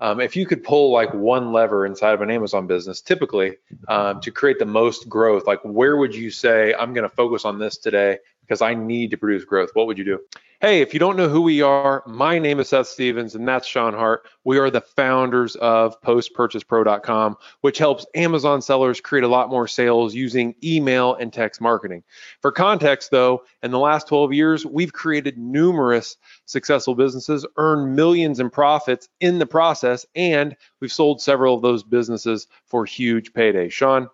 um, if you could pull like one lever inside of an Amazon business, typically um, to create the most growth, like where would you say, I'm going to focus on this today because I need to produce growth? What would you do? Hey, if you don't know who we are, my name is Seth Stevens and that's Sean Hart. We are the founders of postpurchasepro.com, which helps Amazon sellers create a lot more sales using email and text marketing. For context, though, in the last 12 years, we've created numerous successful businesses, earned millions in profits in the process, and we've sold several of those businesses for huge paydays. Sean,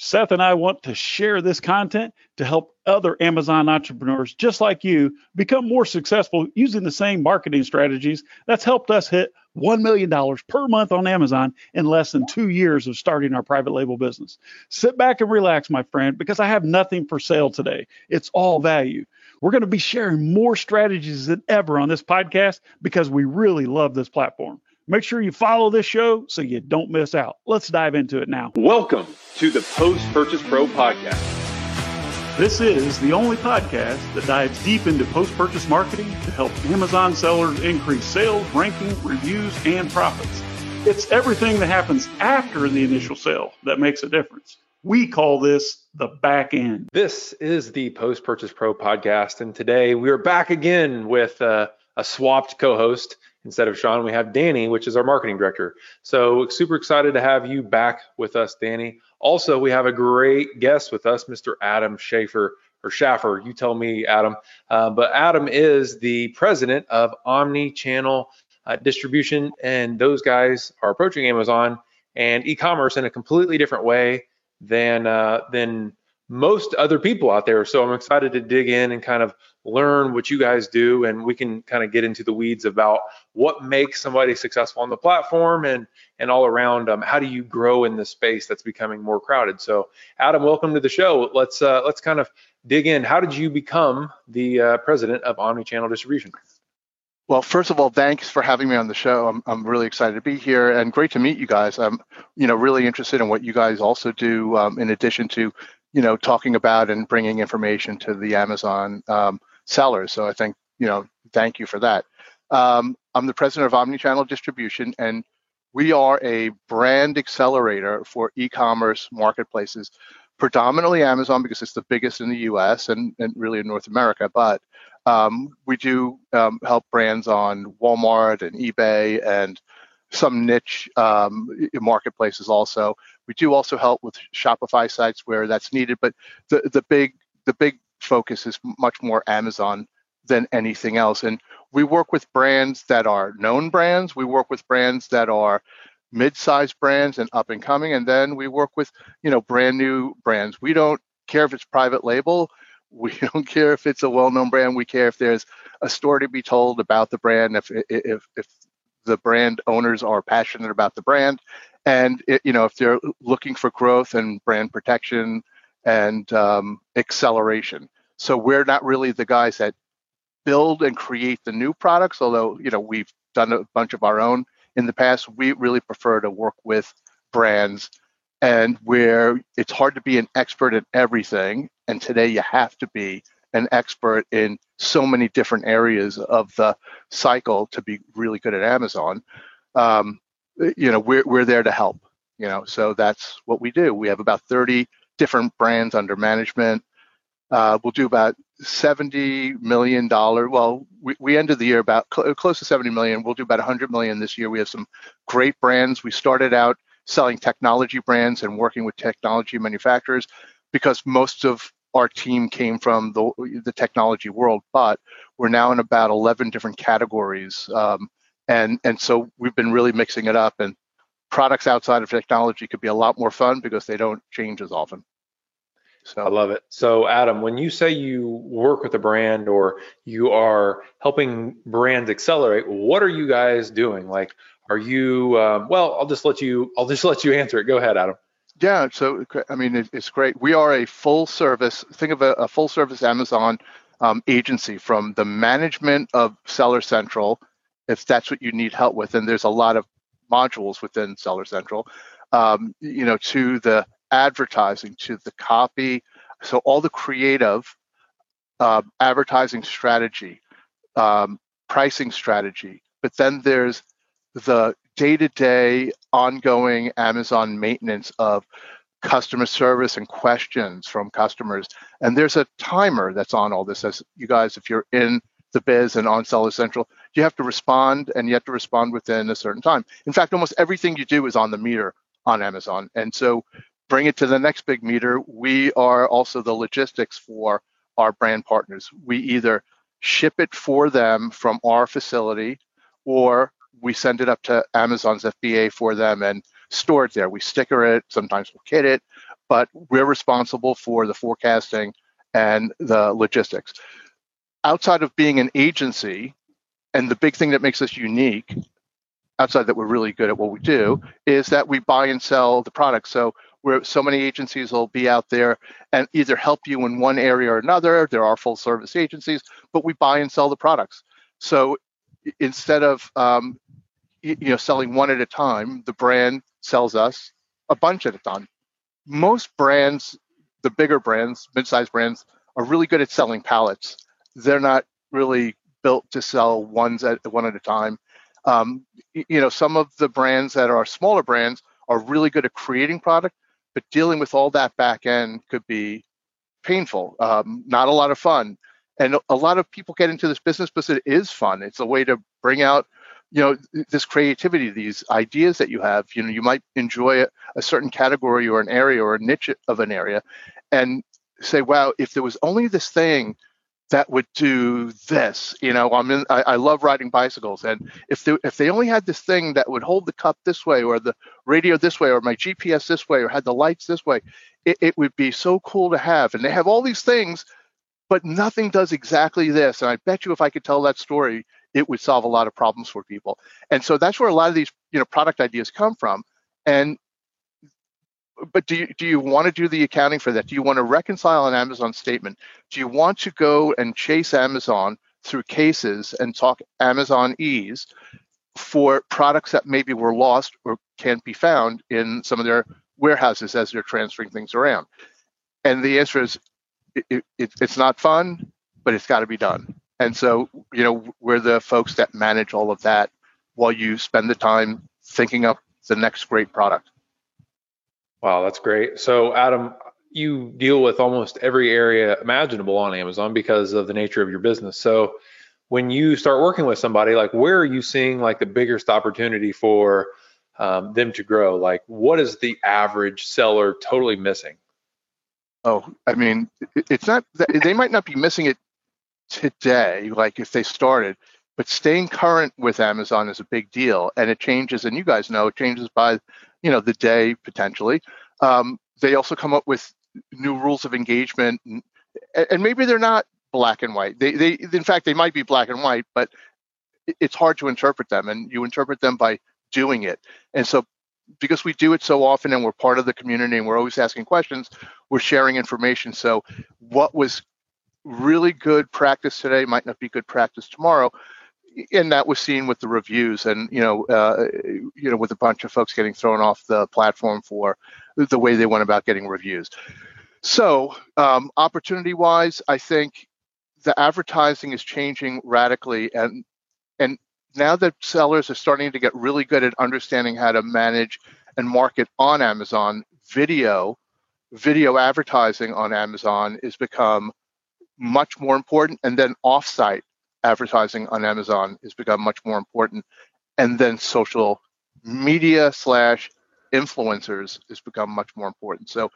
Seth and I want to share this content to help other Amazon entrepreneurs just like you become more successful using the same marketing strategies that's helped us hit $1 million per month on Amazon in less than two years of starting our private label business. Sit back and relax, my friend, because I have nothing for sale today. It's all value. We're going to be sharing more strategies than ever on this podcast because we really love this platform. Make sure you follow this show so you don't miss out. Let's dive into it now. Welcome to the Post Purchase Pro podcast. This is the only podcast that dives deep into post purchase marketing to help Amazon sellers increase sales, ranking, reviews, and profits. It's everything that happens after the initial sale that makes a difference. We call this the back end. This is the Post Purchase Pro podcast, and today we are back again with uh, a swapped co host. Instead of Sean, we have Danny, which is our marketing director. So super excited to have you back with us, Danny. Also, we have a great guest with us, Mr. Adam Schaefer or Schaffer. You tell me, Adam. Uh, but Adam is the president of Omni Channel uh, Distribution, and those guys are approaching Amazon and e-commerce in a completely different way than uh, than most other people out there. So I'm excited to dig in and kind of learn what you guys do and we can kind of get into the weeds about what makes somebody successful on the platform and and all around um, how do you grow in this space that's becoming more crowded so adam welcome to the show let's uh, let's kind of dig in how did you become the uh, president of omnichannel distribution well, first of all, thanks for having me on the show. I'm, I'm really excited to be here and great to meet you guys. I'm, you know, really interested in what you guys also do um, in addition to, you know, talking about and bringing information to the Amazon um, sellers. So I think, you know, thank you for that. Um, I'm the president of Omnichannel Distribution, and we are a brand accelerator for e-commerce marketplaces, predominantly Amazon because it's the biggest in the U.S. and, and really in North America. But um, we do um, help brands on Walmart and eBay and some niche um, marketplaces also. We do also help with Shopify sites where that's needed, but the the big the big focus is much more Amazon than anything else. And we work with brands that are known brands. We work with brands that are mid-sized brands and up and coming. And then we work with, you know, brand new brands. We don't care if it's private label. We don't care if it's a well-known brand. We care if there's a story to be told about the brand. If if if the brand owners are passionate about the brand, and it, you know if they're looking for growth and brand protection and um, acceleration. So we're not really the guys that build and create the new products, although you know we've done a bunch of our own in the past. We really prefer to work with brands and where it's hard to be an expert in everything, and today you have to be an expert in so many different areas of the cycle to be really good at Amazon. Um, you know, we're we're there to help. You know, so that's what we do. We have about 30 different brands under management. Uh, we'll do about 70 million dollar. Well, we, we ended the year about cl- close to 70 million. We'll do about 100 million this year. We have some great brands. We started out selling technology brands and working with technology manufacturers because most of our team came from the, the technology world, but we're now in about 11 different categories. Um, and, and so we've been really mixing it up and products outside of technology could be a lot more fun because they don't change as often. So I love it. So Adam, when you say you work with a brand or you are helping brands accelerate, what are you guys doing? Like, are you? Um, well, I'll just let you. I'll just let you answer it. Go ahead, Adam. Yeah. So I mean, it's great. We are a full service. Think of a, a full service Amazon um, agency from the management of Seller Central, if that's what you need help with. And there's a lot of modules within Seller Central, um, you know, to the advertising, to the copy, so all the creative uh, advertising strategy, um, pricing strategy. But then there's the day-to-day ongoing Amazon maintenance of customer service and questions from customers. And there's a timer that's on all this. As you guys, if you're in the biz and on Seller Central, you have to respond and you have to respond within a certain time. In fact, almost everything you do is on the meter on Amazon. And so bring it to the next big meter. We are also the logistics for our brand partners. We either ship it for them from our facility or we send it up to Amazon's FBA for them and store it there. We sticker it, sometimes we'll kit it, but we're responsible for the forecasting and the logistics. Outside of being an agency, and the big thing that makes us unique, outside that we're really good at what we do, is that we buy and sell the product. So where so many agencies will be out there and either help you in one area or another. There are full service agencies, but we buy and sell the products. So instead of um, you know selling one at a time, the brand sells us a bunch at a time. Most brands, the bigger brands, mid-sized brands, are really good at selling pallets. They're not really built to sell ones at one at a time. Um, you know, some of the brands that are smaller brands are really good at creating product, but dealing with all that back end could be painful, um, not a lot of fun. And a lot of people get into this business because it is fun. It's a way to bring out you know this creativity these ideas that you have you know you might enjoy a, a, certain category or an area or a niche of an area and say wow if there was only this thing that would do this you know i'm in i, I love riding bicycles and if they if they only had this thing that would hold the cup this way or the radio this way or my gps this way or had the lights this way it, it would be so cool to have and they have all these things but nothing does exactly this and i bet you if i could tell that story it would solve a lot of problems for people. And so that's where a lot of these, you know, product ideas come from. And but do you do you want to do the accounting for that? Do you want to reconcile an Amazon statement? Do you want to go and chase Amazon through cases and talk Amazon ease for products that maybe were lost or can't be found in some of their warehouses as they're transferring things around? And the answer is it, it, it's not fun, but it's got to be done. And so, you know, we're the folks that manage all of that while you spend the time thinking up the next great product. Wow, that's great. So, Adam, you deal with almost every area imaginable on Amazon because of the nature of your business. So, when you start working with somebody, like where are you seeing like the biggest opportunity for um, them to grow? Like, what is the average seller totally missing? Oh, I mean, it's not they might not be missing it today, like if they started, but staying current with Amazon is a big deal, and it changes. And you guys know it changes by, you know, the day potentially. Um, they also come up with new rules of engagement, and, and maybe they're not black and white. They, they, in fact, they might be black and white, but it's hard to interpret them, and you interpret them by doing it. And so because we do it so often and we're part of the community and we're always asking questions, we're sharing information. So what was really good practice today might not be good practice tomorrow and that was seen with the reviews and you know uh, you know with a bunch of folks getting thrown off the platform for the way they went about getting reviews so um, opportunity wise i think the advertising is changing radically and and now that sellers are starting to get really good at understanding how to manage and market on amazon video video advertising on amazon is become much more important. And then offsite advertising on Amazon has become much more important. And then social media slash influencers has become much more important. So,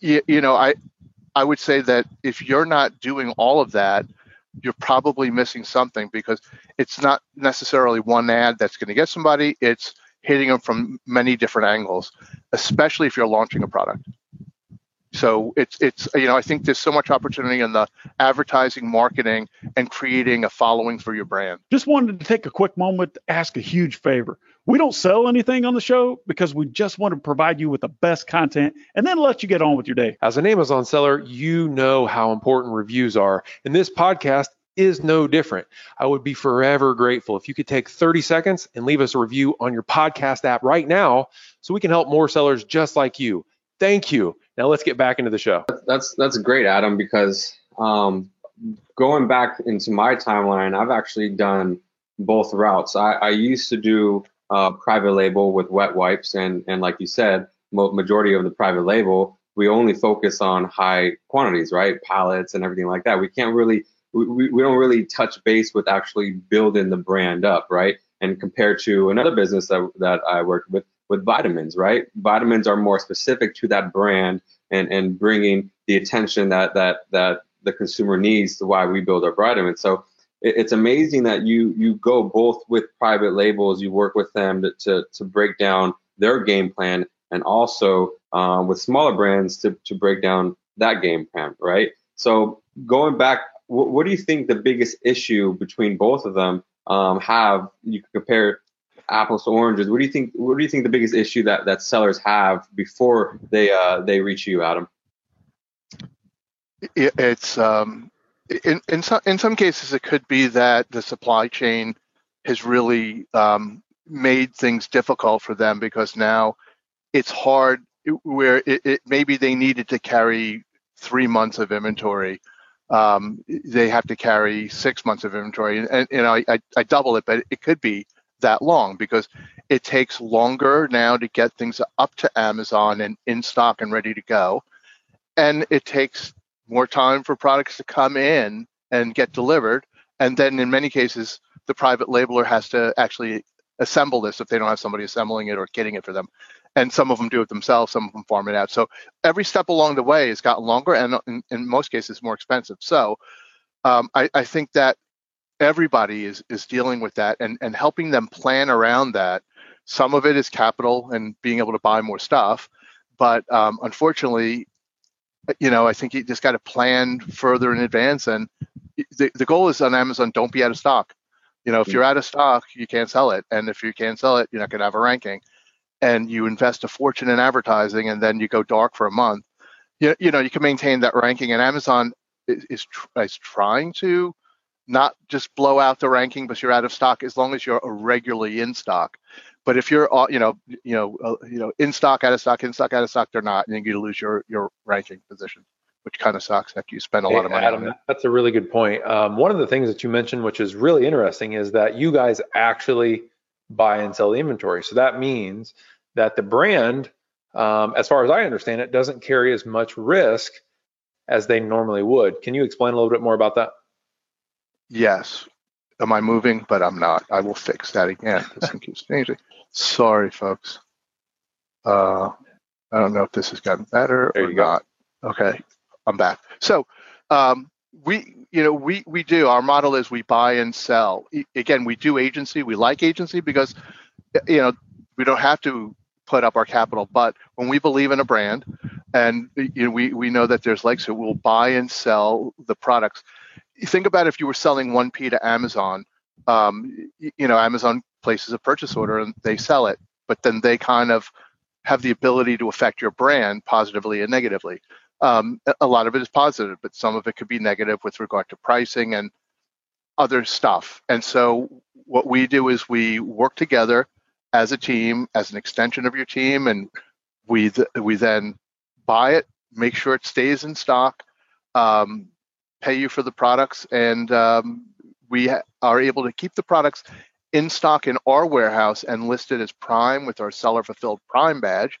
you, you know, I I would say that if you're not doing all of that, you're probably missing something because it's not necessarily one ad that's going to get somebody. It's hitting them from many different angles, especially if you're launching a product. So it's it's you know I think there's so much opportunity in the advertising, marketing, and creating a following for your brand. Just wanted to take a quick moment to ask a huge favor. We don't sell anything on the show because we just want to provide you with the best content and then let you get on with your day. As an Amazon seller, you know how important reviews are, and this podcast is no different. I would be forever grateful if you could take 30 seconds and leave us a review on your podcast app right now so we can help more sellers just like you. Thank you. Now let's get back into the show. That's that's great, Adam, because um, going back into my timeline, I've actually done both routes. I, I used to do uh, private label with wet wipes, and and like you said, majority of the private label, we only focus on high quantities, right? Pallets and everything like that. We can't really we, we don't really touch base with actually building the brand up, right? And compared to another business that, that I worked with, with vitamins, right? Vitamins are more specific to that brand and, and bringing the attention that, that, that the consumer needs to why we build our vitamins. So it, it's amazing that you, you go both with private labels, you work with them to, to, to break down their game plan and also um, with smaller brands to, to break down that game plan, right? So going back what, what do you think the biggest issue between both of them um, have? You compare apples to oranges. What do you think? What do you think the biggest issue that that sellers have before they uh, they reach you, Adam? It's um, in in some in some cases it could be that the supply chain has really um, made things difficult for them because now it's hard where it, it, maybe they needed to carry three months of inventory um, they have to carry six months of inventory. And, and you know, I, I double it, but it could be that long because it takes longer now to get things up to Amazon and in stock and ready to go. And it takes more time for products to come in and get delivered. And then in many cases, the private labeler has to actually assemble this if they don't have somebody assembling it or getting it for them and some of them do it themselves, some of them farm it out. So every step along the way has gotten longer and in, in most cases more expensive. So um, I, I, think that everybody is is dealing with that and, and helping them plan around that. Some of it is capital and being able to buy more stuff, but um, unfortunately, you know, I think you just got to plan further in advance. And the, the goal is on Amazon, don't be out of stock. You know, if you're out of stock, you can't sell it, and if you can't sell it, you're not going to have a ranking and you invest a fortune in advertising and then you go dark for a month, you, you know, you can maintain that ranking. And Amazon is, is, is trying to not just blow out the ranking, but you're out of stock as long as you're regularly in stock. But if you're, you know, you know, uh, you know, in stock, out of stock, in stock, out of stock, they're not, and you lose your your ranking position, which kind of sucks after you spend a lot of money Adam, on it. That's a really good point. Um, one of the things that you mentioned, which is really interesting, is that you guys actually buy and sell the inventory. So that means that the brand, um, as far as I understand it, doesn't carry as much risk as they normally would. Can you explain a little bit more about that? Yes. Am I moving? But I'm not. I will fix that again. This thing keeps changing. Sorry, folks. Uh, I don't know if this has gotten better there or not. Okay, I'm back. So um, we you know, we we do. Our model is we buy and sell. Again, we do agency. We like agency because, you know, we don't have to put up our capital. But when we believe in a brand, and you know, we we know that there's legs, so we'll buy and sell the products. Think about if you were selling 1P to Amazon. Um, you know, Amazon places a purchase order and they sell it, but then they kind of have the ability to affect your brand positively and negatively um, a lot of it is positive, but some of it could be negative with regard to pricing and other stuff. And so what we do is we work together as a team, as an extension of your team, and we th- we then buy it, make sure it stays in stock, um, pay you for the products, and um, we ha- are able to keep the products in stock in our warehouse and listed as prime with our seller fulfilled prime badge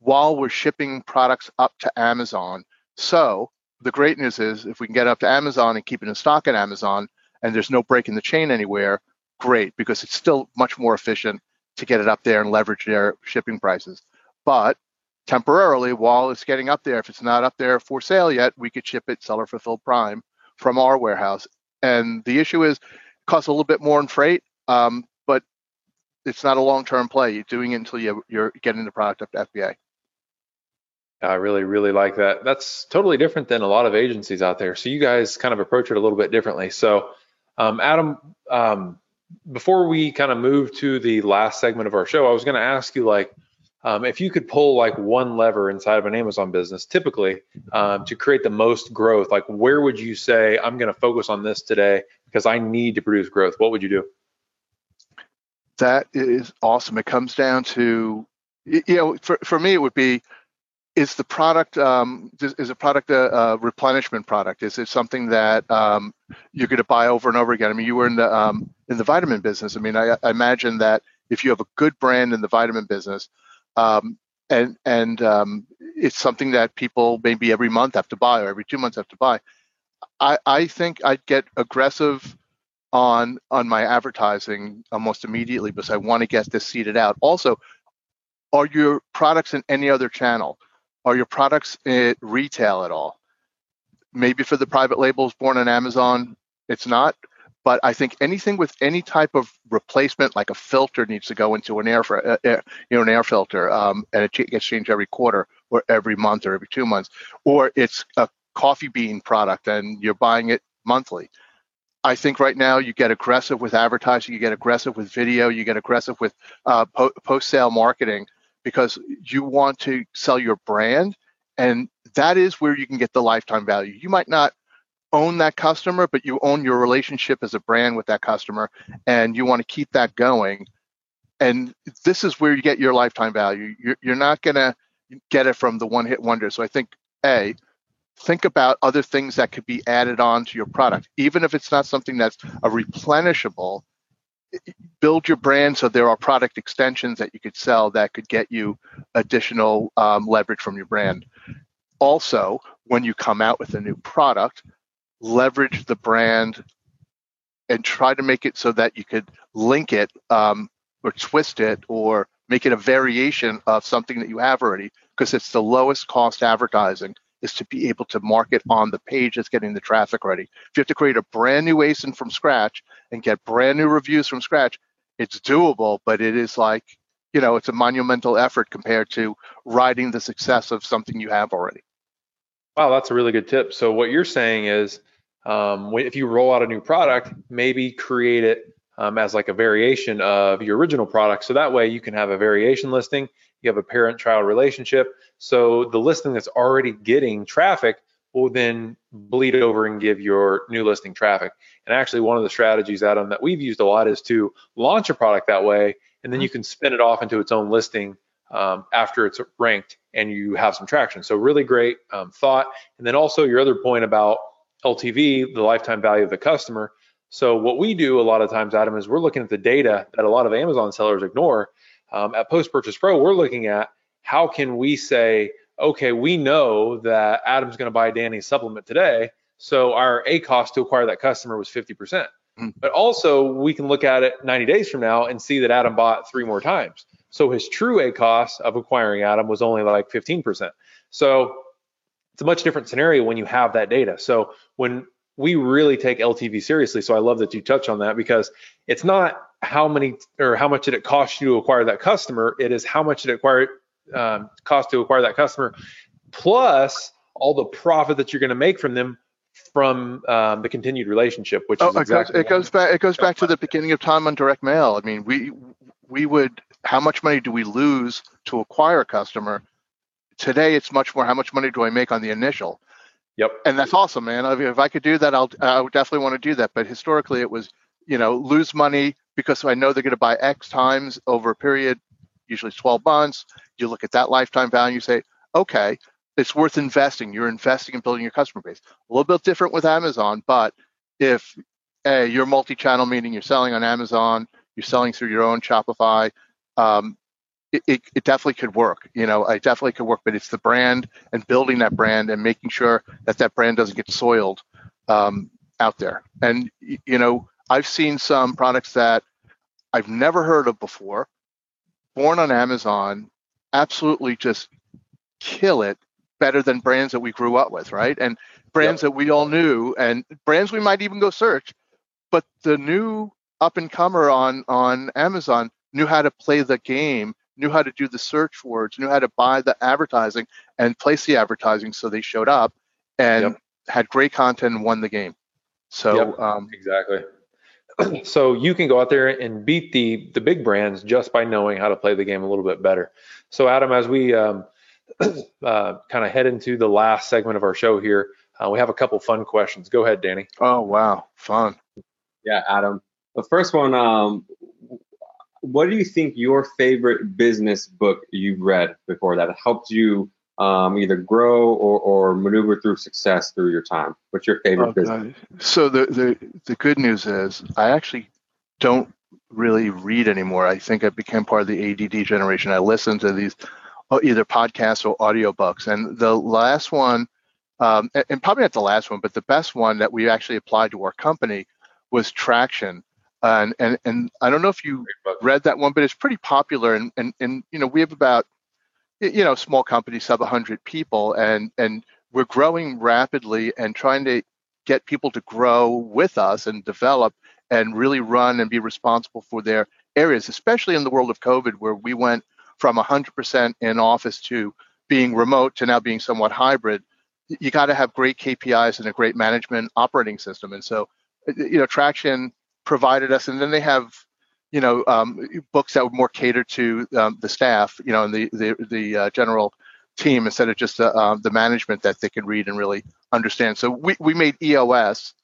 while we're shipping products up to Amazon. So the great news is if we can get up to Amazon and keep it in stock at Amazon and there's no break in the chain anywhere, great, because it's still much more efficient to get it up there and leverage their shipping prices. But temporarily, while it's getting up there, if it's not up there for sale yet, we could ship it seller fulfilled prime from our warehouse. And the issue is, it costs a little bit more in freight, um, but it's not a long term play. You're doing it until you, you're getting the product up to FBA. I really, really like that. That's totally different than a lot of agencies out there. So you guys kind of approach it a little bit differently. So, um, Adam, um, before we kind of move to the last segment of our show, I was going to ask you like, um, if you could pull like one lever inside of an Amazon business, typically um, to create the most growth, like where would you say I'm going to focus on this today because I need to produce growth? What would you do? That is awesome. It comes down to, you know, for, for me, it would be is the product um, is a product a, a, replenishment product? Is it something that um, you're going to buy over and over again? I mean, you were in the um, in the vitamin business. I mean, I, I, imagine that if you have a good brand in the vitamin business, um, and and um, it's something that people maybe every month have to buy or every two months have to buy. I, I think I'd get aggressive on on my advertising almost immediately because I want to get this seeded out. Also, are your products in any other channel? Are your products at retail at all? Maybe for the private labels born on Amazon, it's not. But I think anything with any type of replacement, like a filter, needs to go into an air, uh, air you know, an air filter, um, and it gets changed every quarter or every month or every two months, or it's a coffee bean product and you're buying it monthly. I think right now you get aggressive with advertising, you get aggressive with video, you get aggressive with uh, po- post sale marketing because you want to sell your brand. And that is where you can get the lifetime value. You might not own that customer, but you own your relationship as a brand with that customer and you want to keep that going. And this is where you get your lifetime value. You're, you're not going to get it from the one hit wonder. So I think, A, think about other things that could be added on to your product, even if it's not something that's a replenishable. Build your brand so there are product extensions that you could sell that could get you additional um, leverage from your brand. Also, when you come out with a new product, leverage the brand and try to make it so that you could link it um, or twist it or make it a variation of something that you have already because it's the lowest cost advertising is to be able to market on the page that's getting the traffic ready. If you have to create a brand new ASIN from scratch and get brand new reviews from scratch, it's doable, but it is like, you know, it's a monumental effort compared to riding the success of something you have already. Wow, that's a really good tip. So what you're saying is um, if you roll out a new product, maybe create it um, as like a variation of your original product. So that way you can have a variation listing, you have a parent-child relationship. So the listing that's already getting traffic will then bleed over and give your new listing traffic. And actually one of the strategies, Adam, that we've used a lot is to launch a product that way, and then you can spin it off into its own listing um, after it's ranked and you have some traction. So really great um, thought. And then also your other point about LTV, the lifetime value of the customer. So what we do a lot of times, Adam, is we're looking at the data that a lot of Amazon sellers ignore. Um, at Post Purchase Pro, we're looking at how can we say, okay, we know that Adam's going to buy Danny's supplement today, so our ACoS to acquire that customer was 50%. Mm-hmm. But also we can look at it 90 days from now and see that Adam bought three more times. So his true ACoS of acquiring Adam was only like 15%. So it's a much different scenario when you have that data. So when we really take LTV seriously. So I love that you touch on that because it's not how many or how much did it cost you to acquire that customer. It is how much did it acquire um, cost to acquire that customer, plus all the profit that you're going to make from them from um, the continued relationship. Which oh, is exactly it goes, it goes back. It goes back to the beginning of time on direct mail. I mean, we we would how much money do we lose to acquire a customer? Today, it's much more how much money do I make on the initial? Yep. And that's awesome, man. If I could do that, I'll I would definitely want to do that. But historically, it was you know lose money because I know they're going to buy X times over a period, usually 12 months. You look at that lifetime value, you say, okay, it's worth investing. You're investing in building your customer base. A little bit different with Amazon, but if a you're multi-channel, meaning you're selling on Amazon, you're selling through your own Shopify, um, it, it, it, definitely could work. You know, it definitely could work, but it's the brand and building that brand and making sure that that brand doesn't get soiled um, out there. And you know, I've seen some products that I've never heard of before, born on Amazon, absolutely just kill it better than brands that we grew up with, right? And brands yep. that we all knew, and brands we might even go search. But the new up and comer on on Amazon knew how to play the game knew how to do the search words, knew how to buy the advertising and place the advertising so they showed up and yep. had great content and won the game. So yep, um, exactly. so you can go out there and beat the the big brands just by knowing how to play the game a little bit better. So Adam, as we um, uh, kind of head into the last segment of our show here, uh, we have a couple fun questions. Go ahead, Danny. Oh wow, fun. Yeah, Adam. The first one, um, what do you think your favorite business book you've read before that helped you um, either grow or, or maneuver through success through your time? What's your favorite okay. business? So the, the the good news is I actually don't really read anymore. I think I became part of the ADD generation. I listen to these uh, either podcasts or audiobooks. And the last one, um, and probably not the last one, but the best one that we actually applied to our company was Traction. And, and, and I don't know if you read that one, but it's pretty popular. And, and, and you know, we have about, you know, small company, sub 100 people, and, and we're growing rapidly and trying to get people to grow with us and develop and really run and be responsible for their areas, especially in the world of COVID, where we went from 100% in office to being remote to now being somewhat hybrid. You got to have great KPIs and a great management operating system. And so, you know, Traction provided us, and then they have, you know, um, books that were more catered to um, the staff, you know, and the the, the uh, general team instead of just uh, um, the management that they can read and really understand. So we, we made EOS,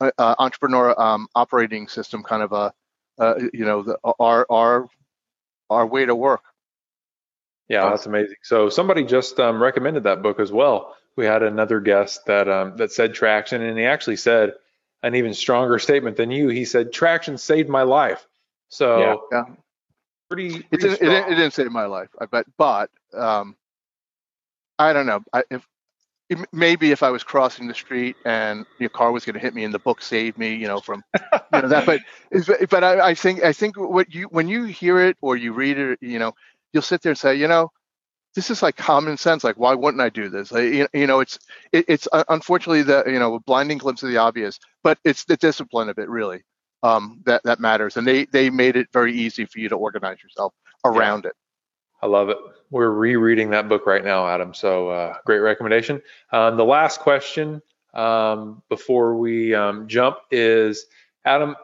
uh, uh, entrepreneur um, operating system, kind of a, uh, you know, the, our our our way to work. Yeah, that's amazing. So somebody just um, recommended that book as well. We had another guest that um, that said traction, and he actually said an even stronger statement than you. He said traction saved my life. So yeah, yeah. pretty. pretty it, didn't, it, didn't, it, didn't, save my life, I bet, but um, I don't know. I, if maybe if I was crossing the street and your car was going to hit me and the book saved me, you know, from you know, that. But but I, I think I think what you when you hear it or you read it, you know, you'll sit there and say, you know, this is like common sense. Like, why wouldn't I do this? Like, you, you know, it's it, it's uh, unfortunately the you know a blinding glimpse of the obvious, but it's the discipline of it really um, that that matters. And they they made it very easy for you to organize yourself around yeah. it. I love it. We're rereading that book right now, Adam. So uh, great recommendation. Um, the last question um, before we um, jump is, Adam.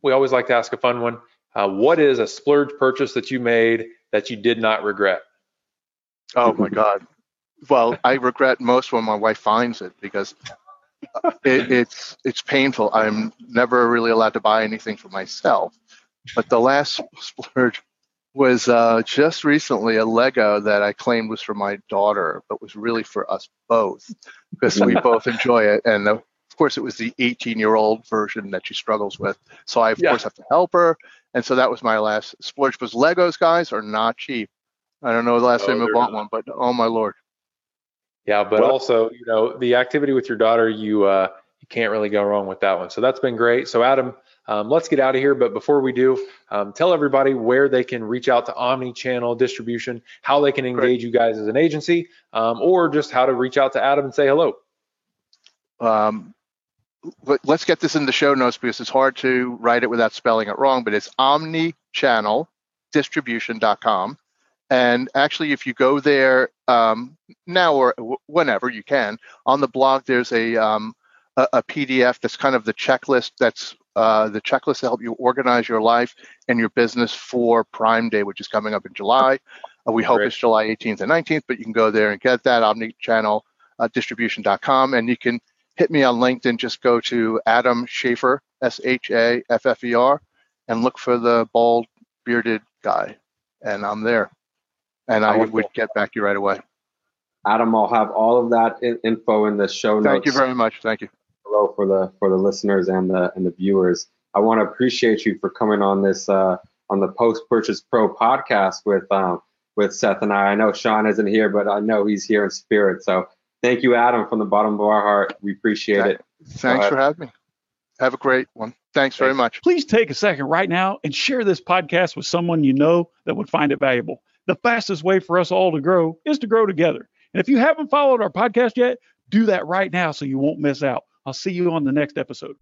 We always like to ask a fun one. Uh, what is a splurge purchase that you made that you did not regret? Oh my God. Well, I regret most when my wife finds it because it, it's it's painful. I'm never really allowed to buy anything for myself. But the last splurge was uh, just recently a Lego that I claimed was for my daughter, but was really for us both because we both enjoy it. And of course, it was the 18 year old version that she struggles with. So I, of yeah. course, have to help her. And so that was my last splurge. Because Legos, guys, are not cheap. I don't know the last oh, time I bought not. one, but oh my lord. Yeah, but well, also, you know, the activity with your daughter, you uh, you can't really go wrong with that one. So that's been great. So Adam, um, let's get out of here. But before we do, um, tell everybody where they can reach out to omni-channel distribution, how they can engage you guys as an agency, um, or just how to reach out to Adam and say hello. Um, let's get this in the show notes because it's hard to write it without spelling it wrong. But it's Omni Channel omnichanneldistribution.com. And actually, if you go there um, now or whenever you can, on the blog, there's a, um, a, a PDF that's kind of the checklist that's uh, the checklist to help you organize your life and your business for Prime Day, which is coming up in July. Uh, we hope Great. it's July 18th and 19th, but you can go there and get that omnichannel uh, distribution.com. And you can hit me on LinkedIn. Just go to Adam Shaffer, S H A F F E R, and look for the bald bearded guy. And I'm there and I would get back to you right away. Adam, I'll have all of that info in the show notes. Thank you very much. Thank you. Hello for the for the listeners and the and the viewers. I want to appreciate you for coming on this uh, on the Post Purchase Pro podcast with um, with Seth and I. I know Sean isn't here, but I know he's here in spirit. So thank you, Adam, from the bottom of our heart. We appreciate it. Thanks for having me. Have a great one. Thanks very much. Please take a second right now and share this podcast with someone you know that would find it valuable the fastest way for us all to grow is to grow together. And if you haven't followed our podcast yet, do that right now so you won't miss out. I'll see you on the next episode.